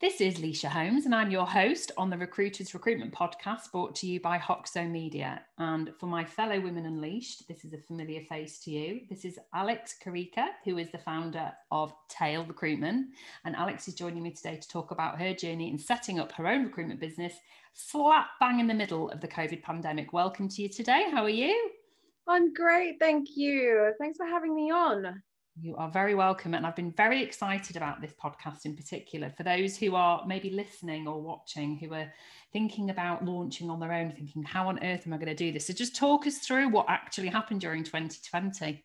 This is Lysha Holmes, and I'm your host on the Recruiters Recruitment Podcast brought to you by Hoxo Media. And for my fellow women unleashed, this is a familiar face to you. This is Alex Chirica, who is the founder of Tale Recruitment. And Alex is joining me today to talk about her journey in setting up her own recruitment business, slap bang in the middle of the COVID pandemic. Welcome to you today. How are you? I'm great. Thank you. Thanks for having me on. You are very welcome. And I've been very excited about this podcast in particular. For those who are maybe listening or watching who are thinking about launching on their own, thinking, how on earth am I going to do this? So just talk us through what actually happened during 2020.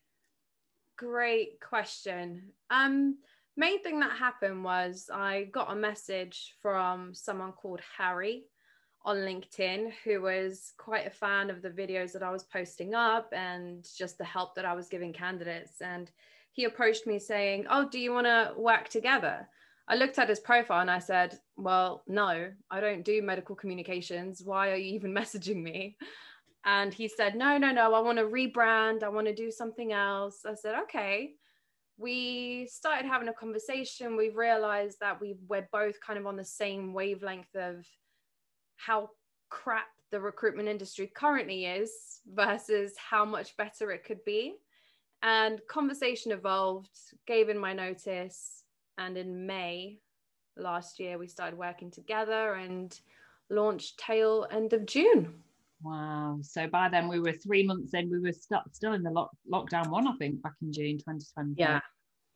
Great question. Um, main thing that happened was I got a message from someone called Harry on LinkedIn who was quite a fan of the videos that I was posting up and just the help that I was giving candidates. And he approached me saying, Oh, do you want to work together? I looked at his profile and I said, Well, no, I don't do medical communications. Why are you even messaging me? And he said, No, no, no, I want to rebrand. I want to do something else. I said, Okay. We started having a conversation. We realized that we we're both kind of on the same wavelength of how crap the recruitment industry currently is versus how much better it could be. And conversation evolved, gave in my notice, and in May last year, we started working together and launched Tale end of June. Wow. So by then we were three months in, we were st- still in the lock- lockdown one, I think, back in June 2020. Yeah.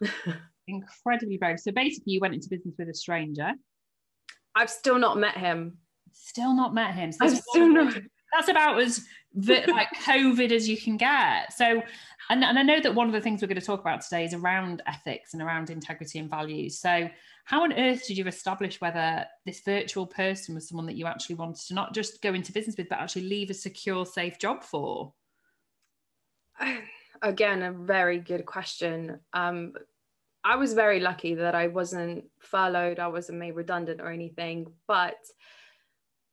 Incredibly brave. So basically, you went into business with a stranger. I've still not met him. Still not met him. So I've still not that's about as like COVID as you can get. So, and, and I know that one of the things we're going to talk about today is around ethics and around integrity and values. So, how on earth did you establish whether this virtual person was someone that you actually wanted to not just go into business with, but actually leave a secure, safe job for? Again, a very good question. Um, I was very lucky that I wasn't furloughed, I wasn't made redundant or anything, but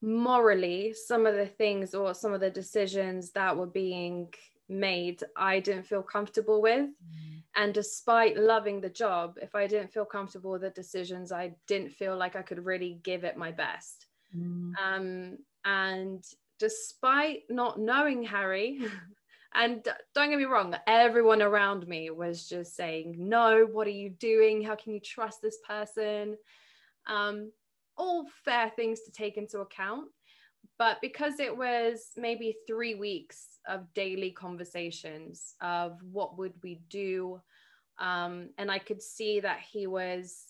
morally some of the things or some of the decisions that were being made I didn't feel comfortable with. Mm. And despite loving the job, if I didn't feel comfortable with the decisions, I didn't feel like I could really give it my best. Mm. Um, and despite not knowing Harry, and don't get me wrong, everyone around me was just saying, No, what are you doing? How can you trust this person? Um, all fair things to take into account. But because it was maybe three weeks of daily conversations of what would we do, um, and I could see that he was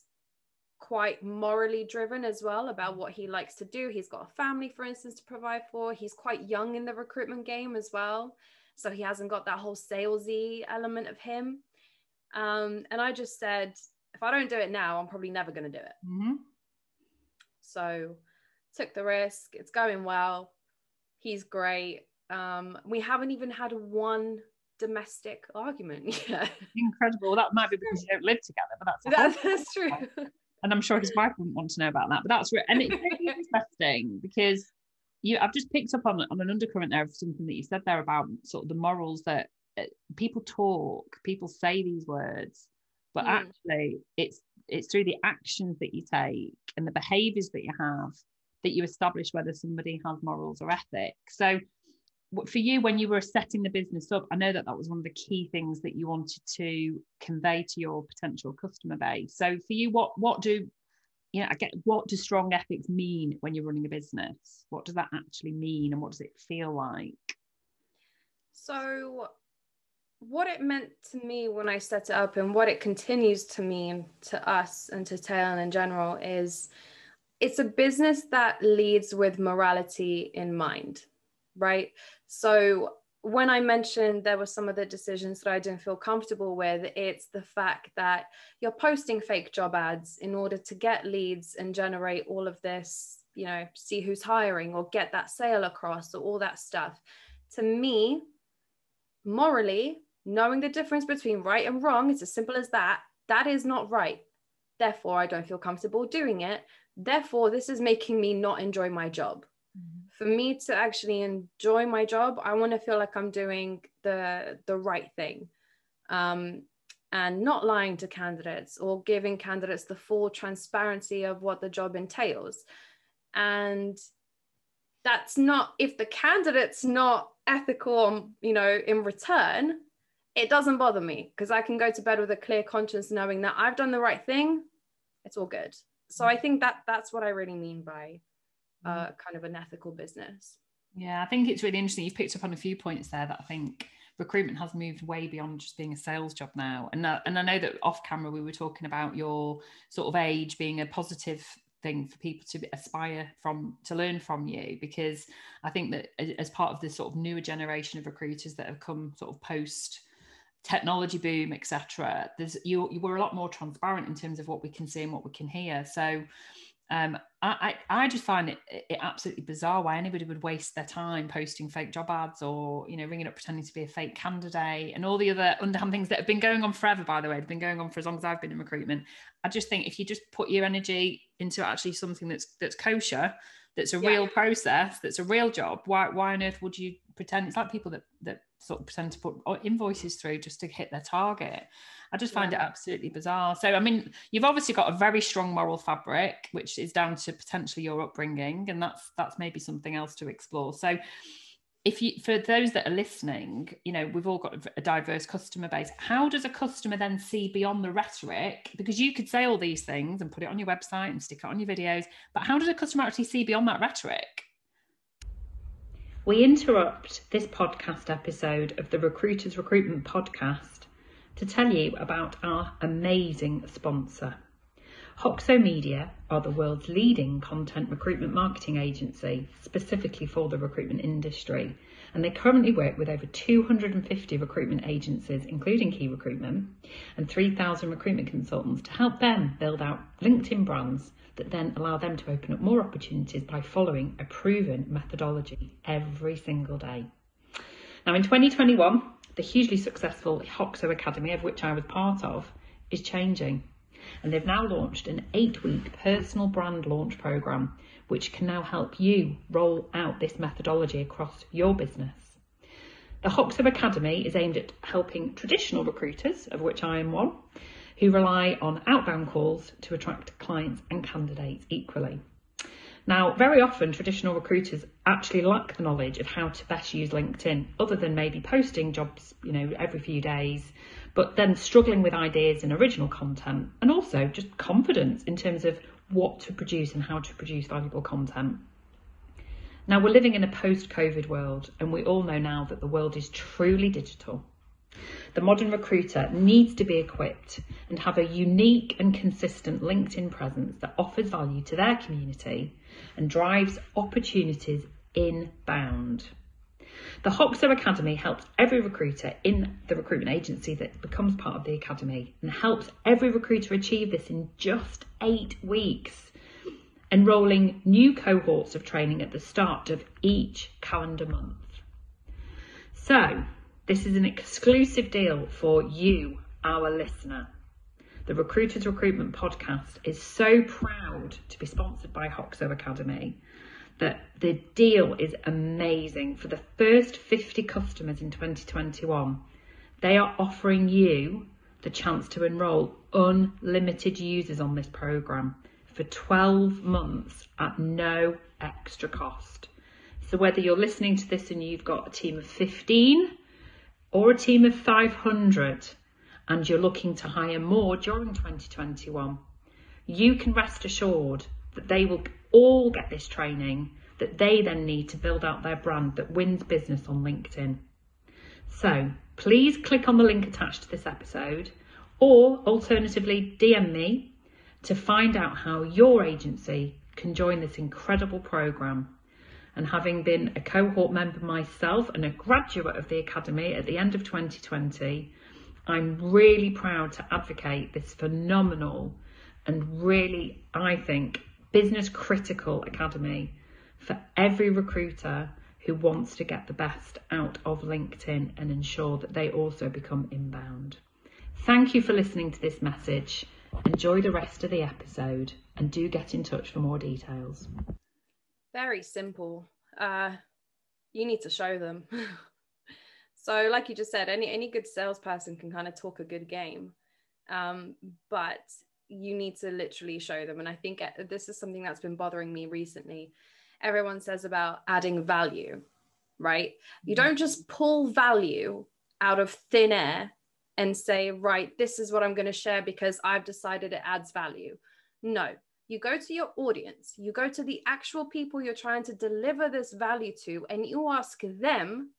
quite morally driven as well about what he likes to do. He's got a family, for instance, to provide for. He's quite young in the recruitment game as well. So he hasn't got that whole salesy element of him. Um, and I just said, if I don't do it now, I'm probably never going to do it. Mm-hmm. So took the risk. It's going well. He's great. Um, we haven't even had one domestic argument yet. Incredible. That might be because you don't live together, but that's that's, that's true. And I'm sure his wife wouldn't want to know about that. But that's re- and it's really interesting because you I've just picked up on on an undercurrent there of something that you said there about sort of the morals that uh, people talk, people say these words, but mm. actually it's it's through the actions that you take and the behaviors that you have that you establish whether somebody has morals or ethics. So for you when you were setting the business up i know that that was one of the key things that you wanted to convey to your potential customer base. So for you what what do you know i get what does strong ethics mean when you're running a business? What does that actually mean and what does it feel like? So what it meant to me when I set it up and what it continues to mean to us and to Tale in general is it's a business that leads with morality in mind, right? So when I mentioned there were some of the decisions that I didn't feel comfortable with, it's the fact that you're posting fake job ads in order to get leads and generate all of this, you know, see who's hiring or get that sale across or all that stuff. To me, morally, knowing the difference between right and wrong, it's as simple as that. That is not right. Therefore, I don't feel comfortable doing it. Therefore, this is making me not enjoy my job. Mm-hmm. For me to actually enjoy my job, I want to feel like I'm doing the the right thing. Um, and not lying to candidates or giving candidates the full transparency of what the job entails. And that's not if the candidate's not ethical, you know, in return, it doesn't bother me because I can go to bed with a clear conscience knowing that I've done the right thing. It's all good. So I think that that's what I really mean by uh, mm. kind of an ethical business. Yeah, I think it's really interesting. You've picked up on a few points there that I think recruitment has moved way beyond just being a sales job now. And uh, and I know that off camera we were talking about your sort of age being a positive thing for people to aspire from to learn from you because I think that as part of this sort of newer generation of recruiters that have come sort of post technology boom etc there's you you were a lot more transparent in terms of what we can see and what we can hear. So um, I, I, I just find it, it absolutely bizarre why anybody would waste their time posting fake job ads or you know ringing up pretending to be a fake candidate and all the other underhand things that have been going on forever by the way they've been going on for as long as I've been in recruitment. I just think if you just put your energy into actually something that's that's kosher that's a yeah. real process that's a real job why why on earth would you pretend? It's like people that that sort of pretend to put oh, invoices through just to hit their target. I just find yeah. it absolutely bizarre. So, I mean, you've obviously got a very strong moral fabric, which is down to potentially your upbringing, and that's that's maybe something else to explore. So, if you for those that are listening, you know, we've all got a diverse customer base. How does a customer then see beyond the rhetoric? Because you could say all these things and put it on your website and stick it on your videos, but how does a customer actually see beyond that rhetoric? We interrupt this podcast episode of the Recruiters Recruitment Podcast to tell you about our amazing sponsor. Hoxo Media are the world's leading content recruitment marketing agency, specifically for the recruitment industry, and they currently work with over 250 recruitment agencies, including Qui Recruitment, and 3,000 recruitment consultants to help them build out LinkedIn brands that then allow them to open up more opportunities by following a proven methodology every single day. Now, in 2021, the hugely successful Hoxo Academy, of which I was part of, is changing. And they've now launched an eight week personal brand launch program, which can now help you roll out this methodology across your business. The Hoxo Academy is aimed at helping traditional recruiters, of which I am one, who rely on outbound calls to attract clients and candidates equally. Now, very often traditional recruiters actually lack the knowledge of how to best use LinkedIn, other than maybe posting jobs, you know, every few days, but then struggling with ideas and original content, and also just confidence in terms of what to produce and how to produce valuable content. Now, we're living in a post COVID world, and we all know now that the world is truly digital. The modern recruiter needs to be equipped and have a unique and consistent LinkedIn presence that offers value to their community and drives opportunities inbound. The Hoxo Academy helps every recruiter in the recruitment agency that becomes part of the academy and helps every recruiter achieve this in just eight weeks, enrolling new cohorts of training at the start of each calendar month. So, this is an exclusive deal for you, our listener. The Recruiters Recruitment Podcast is so proud to be sponsored by Hoxo Academy that the deal is amazing. For the first 50 customers in 2021, they are offering you the chance to enrol unlimited users on this program for 12 months at no extra cost. So, whether you're listening to this and you've got a team of 15 or a team of 500 and you're looking to hire more during 2021, you can rest assured that they will all get this training that they then need to build out their brand that wins business on LinkedIn. So please click on the link attached to this episode or alternatively DM me to find out how your agency can join this incredible program and having been a cohort member myself and a graduate of the Academy at the end of 2020, I'm really proud to advocate this phenomenal and really, I think, business critical academy for every recruiter who wants to get the best out of LinkedIn and ensure that they also become inbound. Thank you for listening to this message. Enjoy the rest of the episode and do get in touch for more details very simple. Uh, you need to show them. so, like you just said, any any good salesperson can kind of talk a good game. um, but you need to literally show them and i think uh, this is something that's been bothering me recently everyone says about adding value right you mm-hmm. don't just pull value out of thin air and say right this is what i'm going to share because i've decided it adds value no you go to your audience you go to the actual people you're trying to deliver this value to and you ask them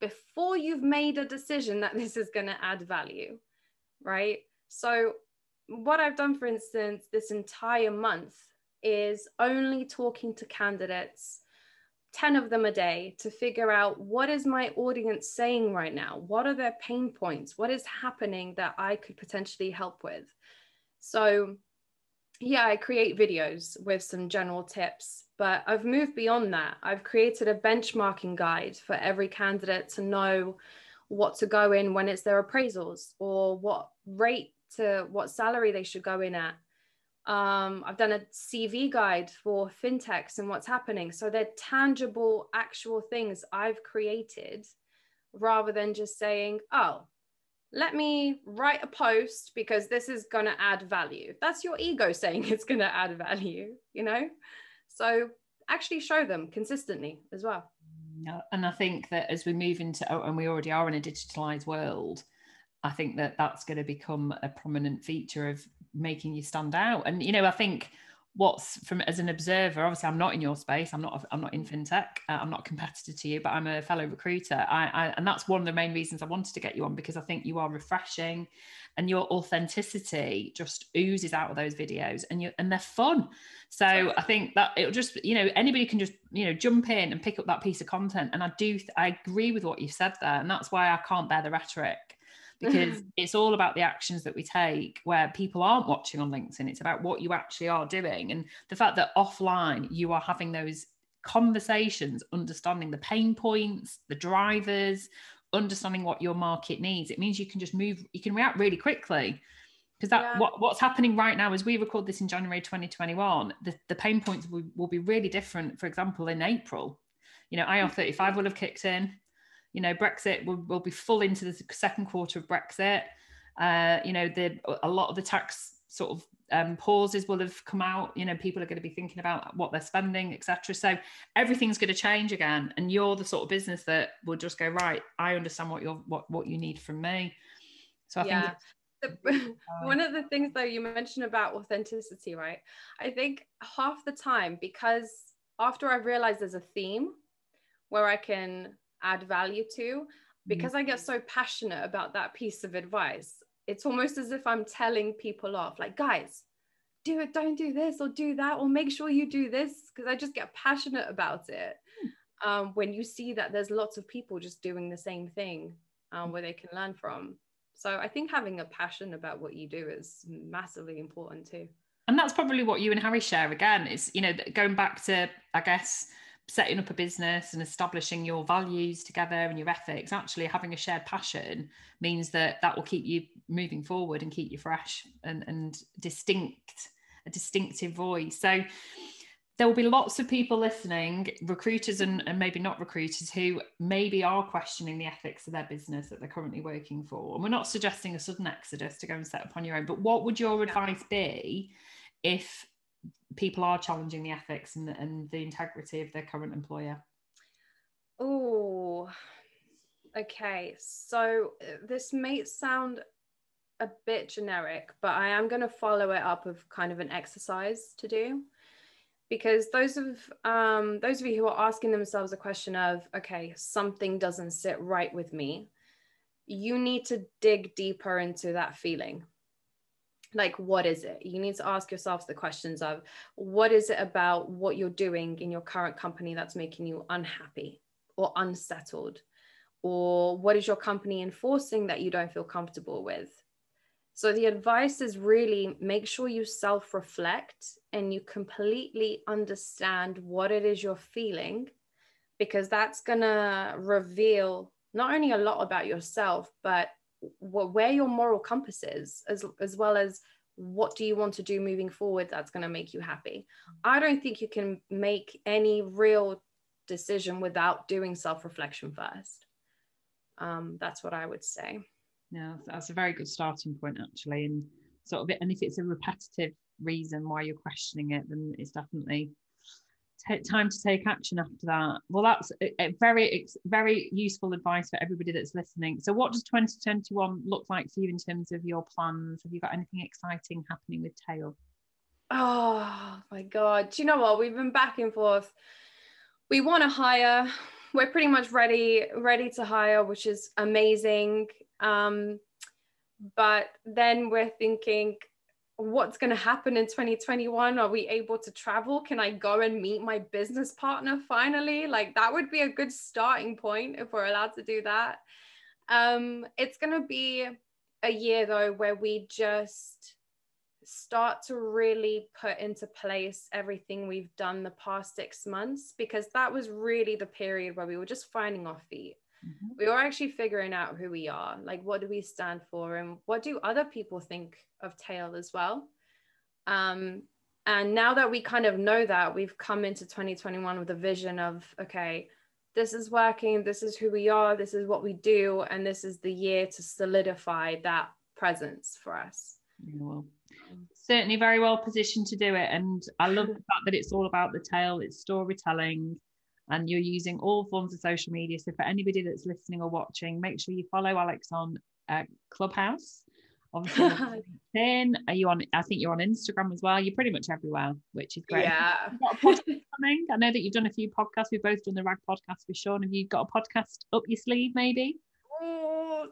before you've made a decision that this is going to add value right? So what I've done, for instance, this entire month is only talking to candidates 10 of them a day to figure out what is my audience saying right now? What are their pain points? What is happening that i could potentially help with? So yeah i create videos with some general tips but i've moved beyond that i've created a benchmarking guide for every candidate to know what to go in when it's their appraisals or what rate to what salary they should go in at. Um, I've done a CV guide for fintechs and what's happening. So they're tangible, actual things I've created rather than just saying, oh, let me write a post because this is going to add value. That's your ego saying it's going to add value, you know? So actually show them consistently as well. And I think that as we move into, oh, and we already are in a digitalized world, I think that that's going to become a prominent feature of making you stand out. And you know, I think what's from as an observer obviously i'm not in your space i'm not i'm not in fintech uh, i'm not a competitor to you but i'm a fellow recruiter. I, I, and that's one of the main reasons i wanted to get you on because i think you are refreshing and your authenticity just oozes out of those videos and you and they're fun. So i think that it'll just you know anybody can just you know jump in and pick up that piece of content. And i do i agree with what you said there and that's why i can't bear the rhetoric because it's all about the actions that we take where people aren't watching on LinkedIn. It's about what you actually are doing. And the fact that offline you are having those conversations, understanding the pain points, the drivers, understanding what your market needs. It means you can just move, you can react really quickly. Because that yeah. what, what's happening right now as we record this in January 2021, the, the pain points will, will be really different, for example, in April. You know, mm. IR35 will have kicked in you know, Brexit will, will be full into the second quarter of Brexit. Uh, you know, the a lot of the tax sort of um, pauses will have come out. You know, people are going to be thinking about what they're spending, etc. So everything's going to change again, and you're the sort of business that will just go right. I understand what you're what what you need from me. So I yeah. think. one of the things though you mentioned about authenticity right i think half the time because after i've realized there's a theme where i can add value to mm-hmm. because I get so passionate about that piece of advice. It's almost as if I'm telling people off, like, guys, do it, don't do this, or do that, or make sure you do this, because I just get passionate about it. Hmm. Um, when you see that there's lots of people just doing the same thing um, where they can learn from. So I think having a passion about what you do is massively important too. And that's probably what you and Harry share again. Is you know going back to I guess setting up a business and establishing your values together and your ethics actually having a shared passion means that that will keep you moving forward and keep you fresh and, and distinct a distinctive voice. So there will be lots of people listening recruiters and, and maybe not recruiters who maybe are questioning the ethics of their business that they're currently working for. And we're not suggesting a sudden exodus to go and set up on your own but what would your advice be if people are challenging the ethics and, and the integrity of their current employer? Oh, okay. So uh, this may sound a bit generic, but I am going to follow it up with kind of an exercise to do. Because those of um, those of you who are asking themselves a question of, okay, something doesn't sit right with me, you need to dig deeper into that feeling like what is it? You need to ask yourselves the questions of what is it about what you're doing in your current company that's making you unhappy or unsettled? Or what is your company enforcing that you don't feel comfortable with? So the advice is really make sure you self reflect and you completely understand what it is you're feeling because that's going to reveal not only a lot about yourself but where your moral compass is as, as well as what do you want to do moving forward that's going to make you happy. I don't think you can make any real decision without doing self-reflection first. Um, that's what i would say. Yeah that's a very good starting point actually and sort of it and if it's a repetitive reason why you're questioning it then it's definitely take time to take action after that. Well that's a, a very very useful advice for everybody that's listening. So what does 2021 look like for you in terms of your plans? Have you got anything exciting happening with Tale? Oh my god. Do you know what? We've been back and forth. We want to hire. We're pretty much ready ready to hire which is amazing. Um but then we're thinking what's going to happen in 2021 are we able to travel? Can i go and meet my business partner finally? Like that would be a good starting point if we're allowed to do that. Um it's going to be a year though where we just start to really put into place everything we've done the past 6 months because that was really the period where we were just finding our feet mm-hmm. we were actually figuring out who we are like what do we stand for and what do other people think of Tale as well. Um, and now that we kind of know that we've come into 2021 with a vision of okay this is working this is who we are this is what we do and this is the year to solidify that presence for us. Well certainly very well positioned to do it. And i love the fact that it's all about the tale it's storytelling and you're using all forms of social media. So for anybody that's listening or watching, make sure you follow Alex on uh, Clubhouse. Obviously, LinkedIn. Are you on? I think you're on Instagram as well. You're pretty much everywhere, which is great. Yeah. coming. I know that you've done a few podcasts. We've both done the Rag podcast with Sean. Have you got a podcast up your sleeve, maybe?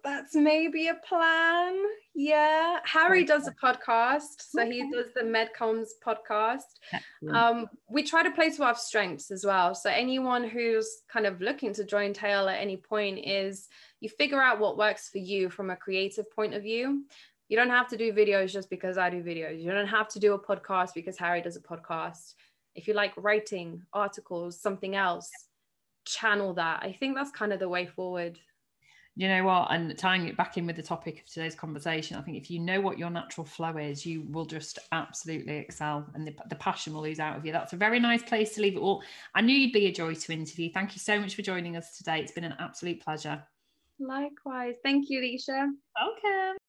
That's maybe a plan. Yeah. Harry does a podcast. So okay. he does the Medcoms podcast. Um, we try to play to our strengths as well. So anyone who's kind of looking to join Tale at any point is you figure out what works for you from a creative point of view. You don't have to do videos just because I do videos. You don't have to do a podcast because Harry does a podcast. If you like writing articles, something else, channel that. I think that's kind of the way forward you know what? And tying it back in with the topic of today's conversation i think if you know what your natural flow is you will just absolutely excel and the, the passion will lose out of you. That's a very nice place to leave it all. I knew you'd be a joy to interview. Thank you so much for joining us today. It's been an absolute pleasure. Likewise. Thank you Lysha welcome